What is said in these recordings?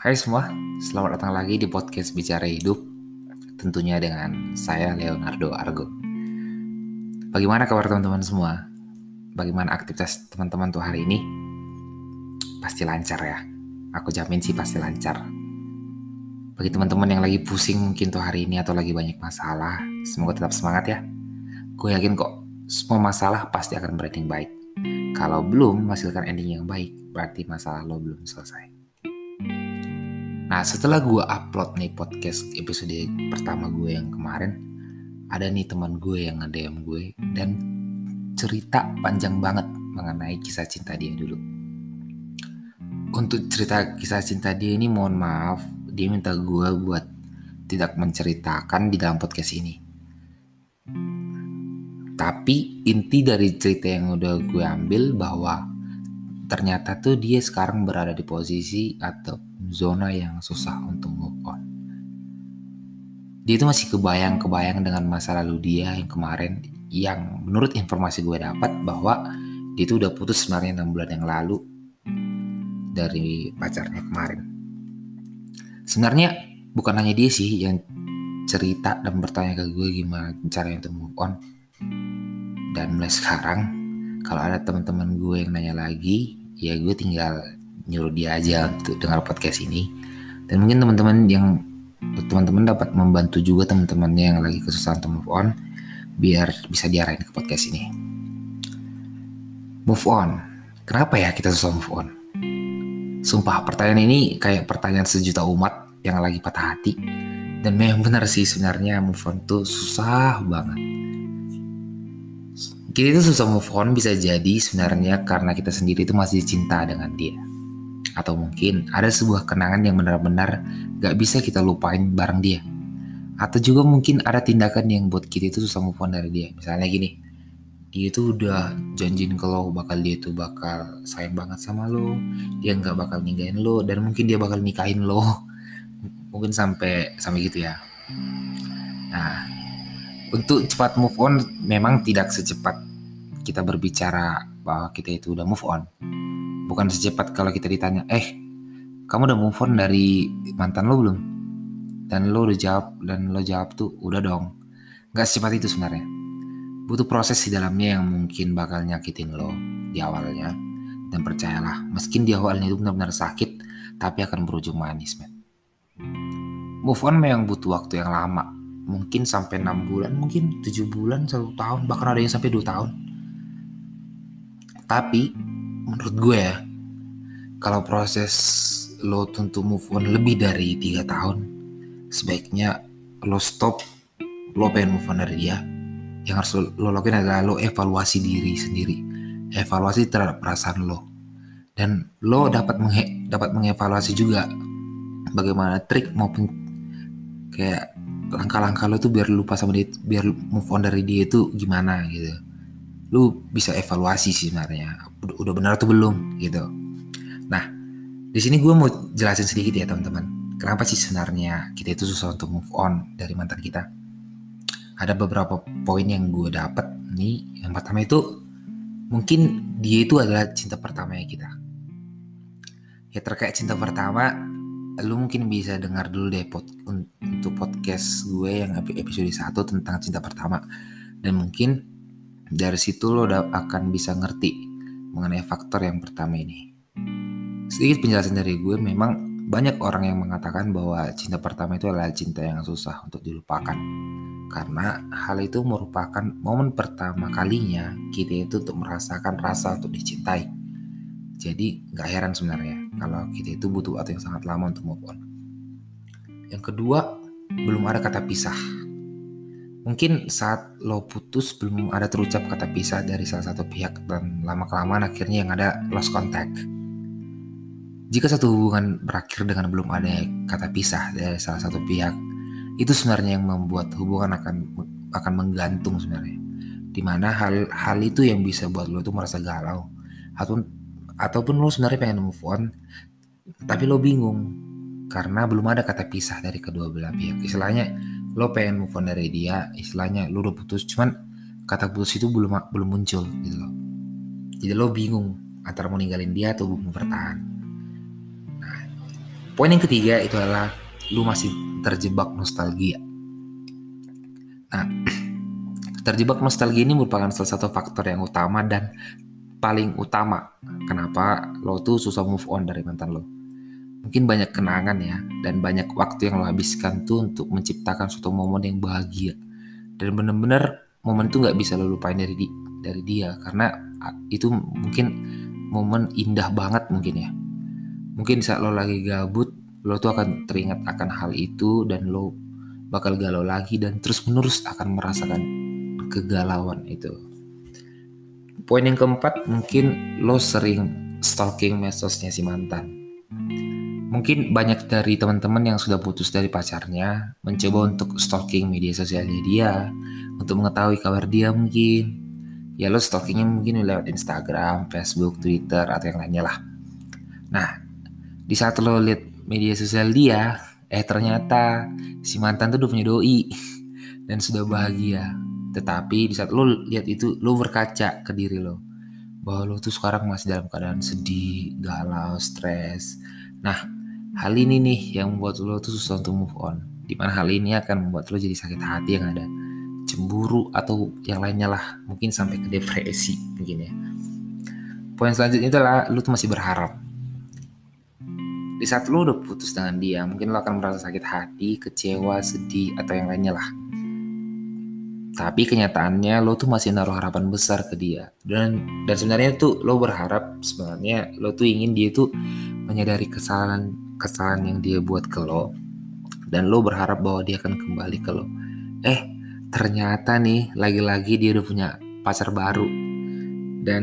Hai semua, selamat datang lagi di podcast Bicara Hidup Tentunya dengan saya Leonardo Argo. Bagaimana kabar teman-teman semua? Bagaimana aktivitas teman-teman tuh hari ini? Pasti lancar ya. Aku jamin sih pasti lancar. Bagi teman-teman yang lagi pusing mungkin tuh hari ini atau lagi banyak masalah Semoga tetap semangat ya. Gue yakin kok semua masalah pasti akan berakhir baik. Kalau belum menghasilkan ending yang baik. Berarti masalah lo belum selesai Nah setelah gue upload nih podcast episode pertama gue yang kemarin Ada nih teman gue yang nge-DM gue Dan cerita panjang banget mengenai kisah cinta dia dulu. Untuk cerita kisah cinta dia ini mohon maaf Dia minta gue buat tidak menceritakan di dalam podcast ini. Tapi inti dari cerita yang udah gue ambil bahwa ternyata tuh dia sekarang berada di posisi atau zona yang susah untuk move on. Dia itu masih kebayang-kebayang dengan masa lalu dia yang kemarin yang menurut informasi gue dapat bahwa dia itu udah putus sebenarnya 6 bulan yang lalu dari pacarnya kemarin. Sebenarnya bukan hanya dia sih yang cerita dan bertanya ke gue gimana caranya untuk move on. Dan mulai sekarang kalau ada teman-teman gue yang nanya lagi, ya gue tinggal nyuruh dia aja untuk dengar podcast ini. Dan mungkin teman-teman yang teman-teman dapat membantu juga teman-temannya yang lagi kesusahan untuk move on biar bisa diarahin ke podcast ini. Move on. Kenapa ya kita susah move on? Sumpah pertanyaan ini kayak pertanyaan sejuta umat yang lagi patah hati. Dan memang benar sih sebenarnya move on tuh susah banget. Kita itu susah move on bisa jadi sebenarnya karena kita sendiri itu masih cinta dengan dia atau mungkin ada sebuah kenangan yang benar-benar gak bisa kita lupain bareng dia. Atau juga mungkin ada tindakan yang buat kita itu susah move on dari dia. Misalnya gini, dia itu udah janjiin ke lo bakal dia tuh bakal sayang banget sama lo, dia nggak bakal ninggain lo, dan mungkin dia bakal nikahin lo. Mungkin sampai sampai gitu ya. Nah, untuk cepat move on memang tidak secepat kita berbicara bahwa kita itu udah move on bukan secepat kalau kita ditanya eh kamu udah move on dari mantan lo belum? Dan lo udah jawab dan lo jawab tuh udah dong. Nggak secepat itu sebenarnya. Butuh proses di dalamnya yang mungkin bakal nyakitin lo di awalnya. Dan percayalah meski di awalnya itu benar-benar sakit tapi akan berujung manis men. Move on memang butuh waktu yang lama. Mungkin sampai enam bulan mungkin tujuh bulan satu tahun bahkan ada yang sampai dua tahun. Tapi menurut gue ya kalau proses lo tentu move on lebih dari tiga tahun sebaiknya lo stop lo pengen move on dari dia. Yang harus lo, lakuin adalah lo evaluasi diri sendiri evaluasi terhadap perasaan lo. Dan lo dapat menge dapat mengevaluasi juga bagaimana trik maupun kayak langkah-langkah lo tuh biar lupa sama dia biar move on dari dia itu gimana gitu lu bisa evaluasi sih sebenarnya udah benar atau belum gitu. Nah, di sini gue mau jelasin sedikit ya teman-teman. Kenapa sih sebenarnya kita itu susah untuk move on dari mantan kita? Ada beberapa poin yang gue dapat nih. Yang pertama itu mungkin dia itu adalah cinta pertama ya kita. Ya terkait cinta pertama, lu mungkin bisa dengar dulu deh pod, untuk podcast gue yang episode 1 tentang cinta pertama. Dan mungkin dari situ lo akan bisa ngerti mengenai faktor yang pertama ini. Sedikit penjelasan dari gue, memang banyak orang yang mengatakan bahwa cinta pertama itu adalah cinta yang susah untuk dilupakan. Karena hal itu merupakan momen pertama kalinya kita itu untuk merasakan rasa untuk dicintai. Jadi gak heran sebenarnya kalau kita itu butuh waktu yang sangat lama untuk move on. Yang kedua, belum ada kata pisah Mungkin saat lo putus belum ada terucap kata pisah dari salah satu pihak dan lama kelamaan akhirnya yang ada lost contact. Jika satu hubungan berakhir dengan belum ada kata pisah dari salah satu pihak, itu sebenarnya yang membuat hubungan akan akan menggantung sebenarnya. Di mana hal hal itu yang bisa buat lo itu merasa galau ataupun ataupun lo sebenarnya pengen move on, tapi lo bingung karena belum ada kata pisah dari kedua belah pihak. Istilahnya lo pengen move on dari dia istilahnya lo udah putus cuman kata putus itu belum belum muncul gitu loh jadi lo bingung antara mau ninggalin dia atau mau bertahan nah Poin yang ketiga itu adalah lu masih terjebak nostalgia. Nah, terjebak nostalgia ini merupakan salah satu faktor yang utama dan paling utama kenapa lo tuh susah move on dari mantan lo. Mungkin banyak kenangan ya dan banyak waktu yang lo habiskan tuh untuk menciptakan suatu momen yang bahagia. Dan bener-bener momen itu nggak bisa lo lupain dari di, dari dia karena itu mungkin momen indah banget mungkin ya. Mungkin saat lo lagi gabut, lo tuh akan teringat akan hal itu dan lo bakal galau lagi dan terus menerus akan merasakan kegalauan itu. Poin yang keempat mungkin lo sering stalking medsosnya si mantan. Mungkin banyak dari teman-teman yang sudah putus dari pacarnya mencoba untuk stalking media sosialnya dia untuk mengetahui kabar dia mungkin. Ya lo stalkingnya mungkin lewat Instagram, Facebook, Twitter atau yang lainnya lah. Nah, di saat lo lihat media sosial dia, eh ternyata si mantan tuh udah punya doi dan sudah bahagia. Tetapi di saat lo lihat itu, lo berkaca ke diri lo bahwa lo tuh sekarang masih dalam keadaan sedih, galau, stres. Nah, Hal ini nih yang membuat lo tuh susah untuk move on. Di mana hal ini akan membuat lo jadi sakit hati yang ada cemburu atau yang lainnya lah. Mungkin sampai ke depresi mungkin ya. Poin selanjutnya adalah lo tuh masih berharap. Di saat lo udah putus dengan dia, mungkin lo akan merasa sakit hati, kecewa, sedih, atau yang lainnya lah. Tapi kenyataannya lo tuh masih naruh harapan besar ke dia. Dan dan sebenarnya tuh lo berharap sebenarnya lo tuh ingin dia tuh menyadari kesalahan kesalahan yang dia buat ke lo dan lo berharap bahwa dia akan kembali ke lo. Eh ternyata nih lagi-lagi dia udah punya pacar baru. Dan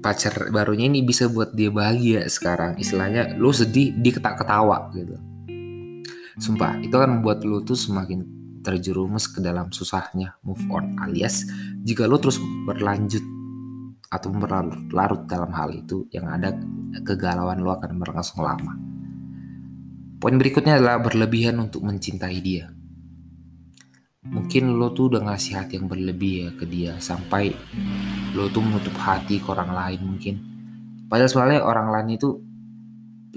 pacar barunya ini bisa buat dia bahagia sekarang. Istilahnya lo sedih dia ketak ketawa gitu. Sumpah itu akan membuat lo tuh semakin terjerumus ke dalam susahnya move on alias jika lo terus berlanjut atau berlarut dalam hal itu yang ada kegalauan lo akan berlangsung lama Poin berikutnya adalah berlebihan untuk mencintai dia. Mungkin lo tuh udah ngasih hati yang berlebih ya ke dia sampai lo tuh menutup hati ke orang lain mungkin. Padahal soalnya orang lain itu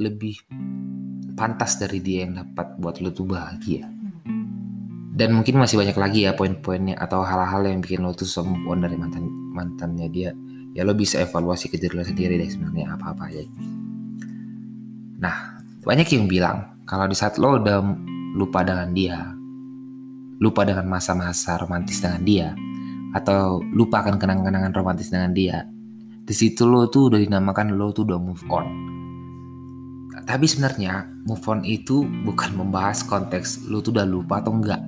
lebih pantas dari dia yang dapat buat lo tuh bahagia. Dan mungkin masih banyak lagi ya poin-poinnya atau hal-hal yang bikin lo tuh move dari mantan mantannya dia. Ya lo bisa evaluasi ke diri lo sendiri deh sebenarnya apa-apa aja. Nah, banyak yang bilang kalau di saat lo udah lupa dengan dia, lupa dengan masa-masa romantis dengan dia, atau lupa akan kenang-kenangan romantis dengan dia, di situ lo tuh udah dinamakan lo tuh udah move on. Tapi sebenarnya move on itu bukan membahas konteks lo tuh udah lupa atau enggak.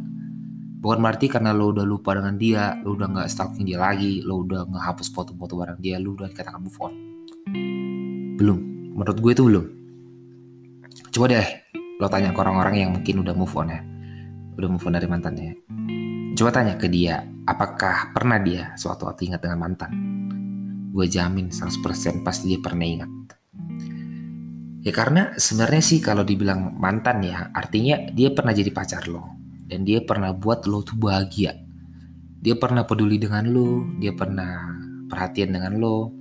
Bukan berarti karena lo udah lupa dengan dia, lo udah nggak stalking dia lagi, lo udah ngehapus foto-foto bareng dia, lo udah dikatakan move on. Belum, menurut gue itu belum. Coba deh lo tanya ke orang-orang yang mungkin udah move on ya. Udah move on dari mantannya. Coba tanya ke dia apakah pernah dia suatu waktu ingat dengan mantan? Gue jamin 100% pasti dia pernah ingat. Ya karena sebenarnya sih kalau dibilang mantan ya artinya dia pernah jadi pacar lo. Dan dia pernah buat lo tuh bahagia. Dia pernah peduli dengan lo dia pernah perhatian dengan lo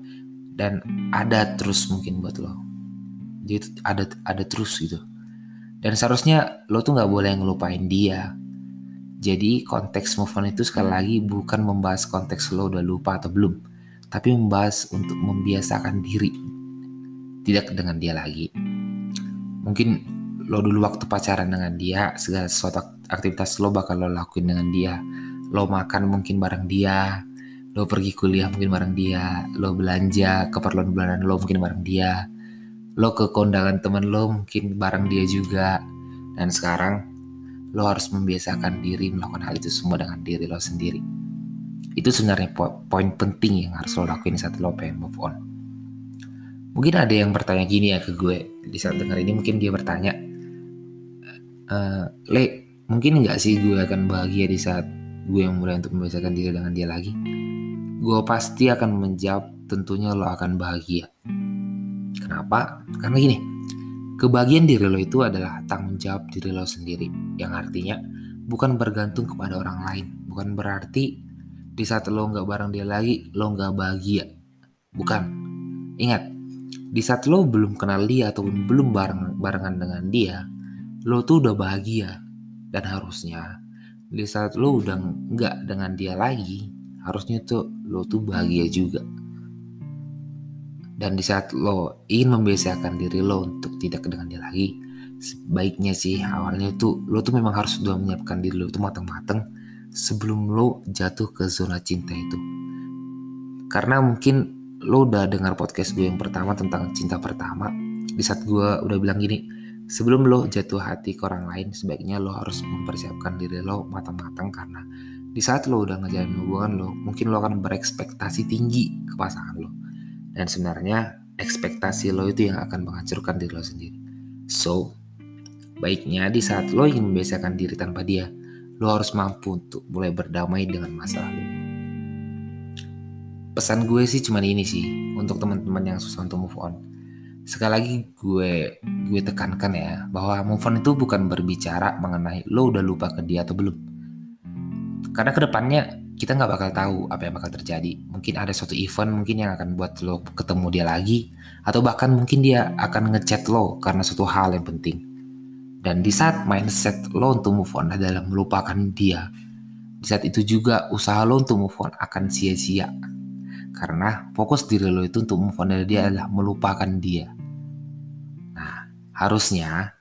dan ada terus mungkin buat lo. Dia ada ada terus gitu dan seharusnya lo tuh nggak boleh ngelupain dia. Jadi konteks move on itu sekali lagi bukan membahas konteks lo udah lupa atau belum. Tapi membahas untuk membiasakan diri. Tidak dengan dia lagi. Mungkin lo dulu waktu pacaran dengan dia, segala sesuatu aktivitas lo bakal lo lakuin dengan dia. Lo makan mungkin bareng dia, lo pergi kuliah mungkin bareng dia, lo belanja keperluan bulanan lo mungkin bareng dia, lo ke kondangan temen lo mungkin bareng dia juga. Dan sekarang lo harus membiasakan diri melakukan hal itu semua dengan diri lo sendiri. Itu sebenarnya po poin penting yang harus lo lakuin saat lo pengen move on. Mungkin ada yang bertanya gini ya ke gue di saat dengar ini mungkin dia bertanya e, le mungkin nggak sih gue akan bahagia di saat gue yang mulai untuk membiasakan diri dengan dia lagi? Gue pasti akan menjawab tentunya lo akan bahagia Kenapa? Karena gini, kebahagiaan diri lo itu adalah tanggung jawab diri lo sendiri. Yang artinya bukan bergantung kepada orang lain. Bukan berarti di saat lo nggak bareng dia lagi, lo nggak bahagia. Bukan. Ingat, di saat lo belum kenal dia atau belum bareng barengan dengan dia, lo tuh udah bahagia dan harusnya di saat lo udah nggak dengan dia lagi, harusnya tuh lo tuh bahagia juga. Dan di saat lo ingin membiasakan diri lo untuk tidak dengan dia lagi, sebaiknya sih awalnya tuh lo tuh memang harus sudah menyiapkan diri lo itu matang-matang sebelum lo jatuh ke zona cinta itu. Karena mungkin lo udah dengar podcast gue yang pertama tentang cinta pertama di saat gue udah bilang gini sebelum lo jatuh hati ke orang lain sebaiknya lo harus mempersiapkan diri lo matang-matang karena di saat lo udah ngejalan hubungan lo mungkin lo akan berekspektasi tinggi ke pasangan lo dan sebenarnya ekspektasi lo itu yang akan menghancurkan diri lo sendiri so baiknya di saat lo ingin membiasakan diri tanpa dia lo harus mampu untuk mulai berdamai dengan masa lalu pesan gue sih cuma ini sih untuk teman-teman yang susah untuk move on. Sekali lagi gue gue tekankan ya bahwa move on itu bukan berbicara mengenai lo udah lupa ke dia atau belum. Karena ke depannya kita nggak bakal tahu apa yang bakal terjadi. Mungkin ada suatu event mungkin yang akan buat lo ketemu dia lagi atau bahkan mungkin dia akan ngechat lo karena suatu hal yang penting. Dan di saat mindset lo untuk move on adalah melupakan dia, di saat itu juga usaha lo untuk move on akan sia-sia karena fokus diri lo itu untuk move on dari dia adalah melupakan dia. Nah, harusnya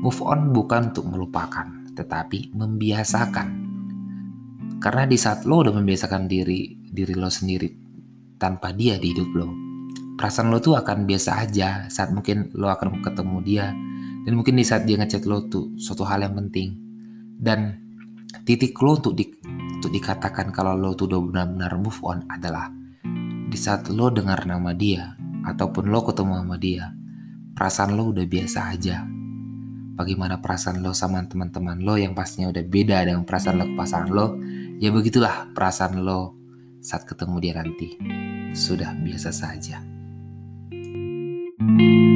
move on bukan untuk melupakan, tetapi membiasakan. Karena di saat lo udah membiasakan diri diri lo sendiri tanpa dia di hidup lo, perasaan lo tuh akan biasa aja saat mungkin lo akan ketemu dia dan mungkin di saat dia ngechat lo tuh suatu hal yang penting dan titik lo untuk di, untuk dikatakan kalau lo tuh udah benar-benar move on adalah di saat lo dengar nama dia ataupun lo ketemu sama dia, perasaan lo udah biasa aja bagaimana perasaan lo sama teman-teman lo yang pastinya udah beda dengan perasaan lo ke pasangan lo ya begitulah perasaan lo saat ketemu dia nanti. Sudah biasa saja. thank you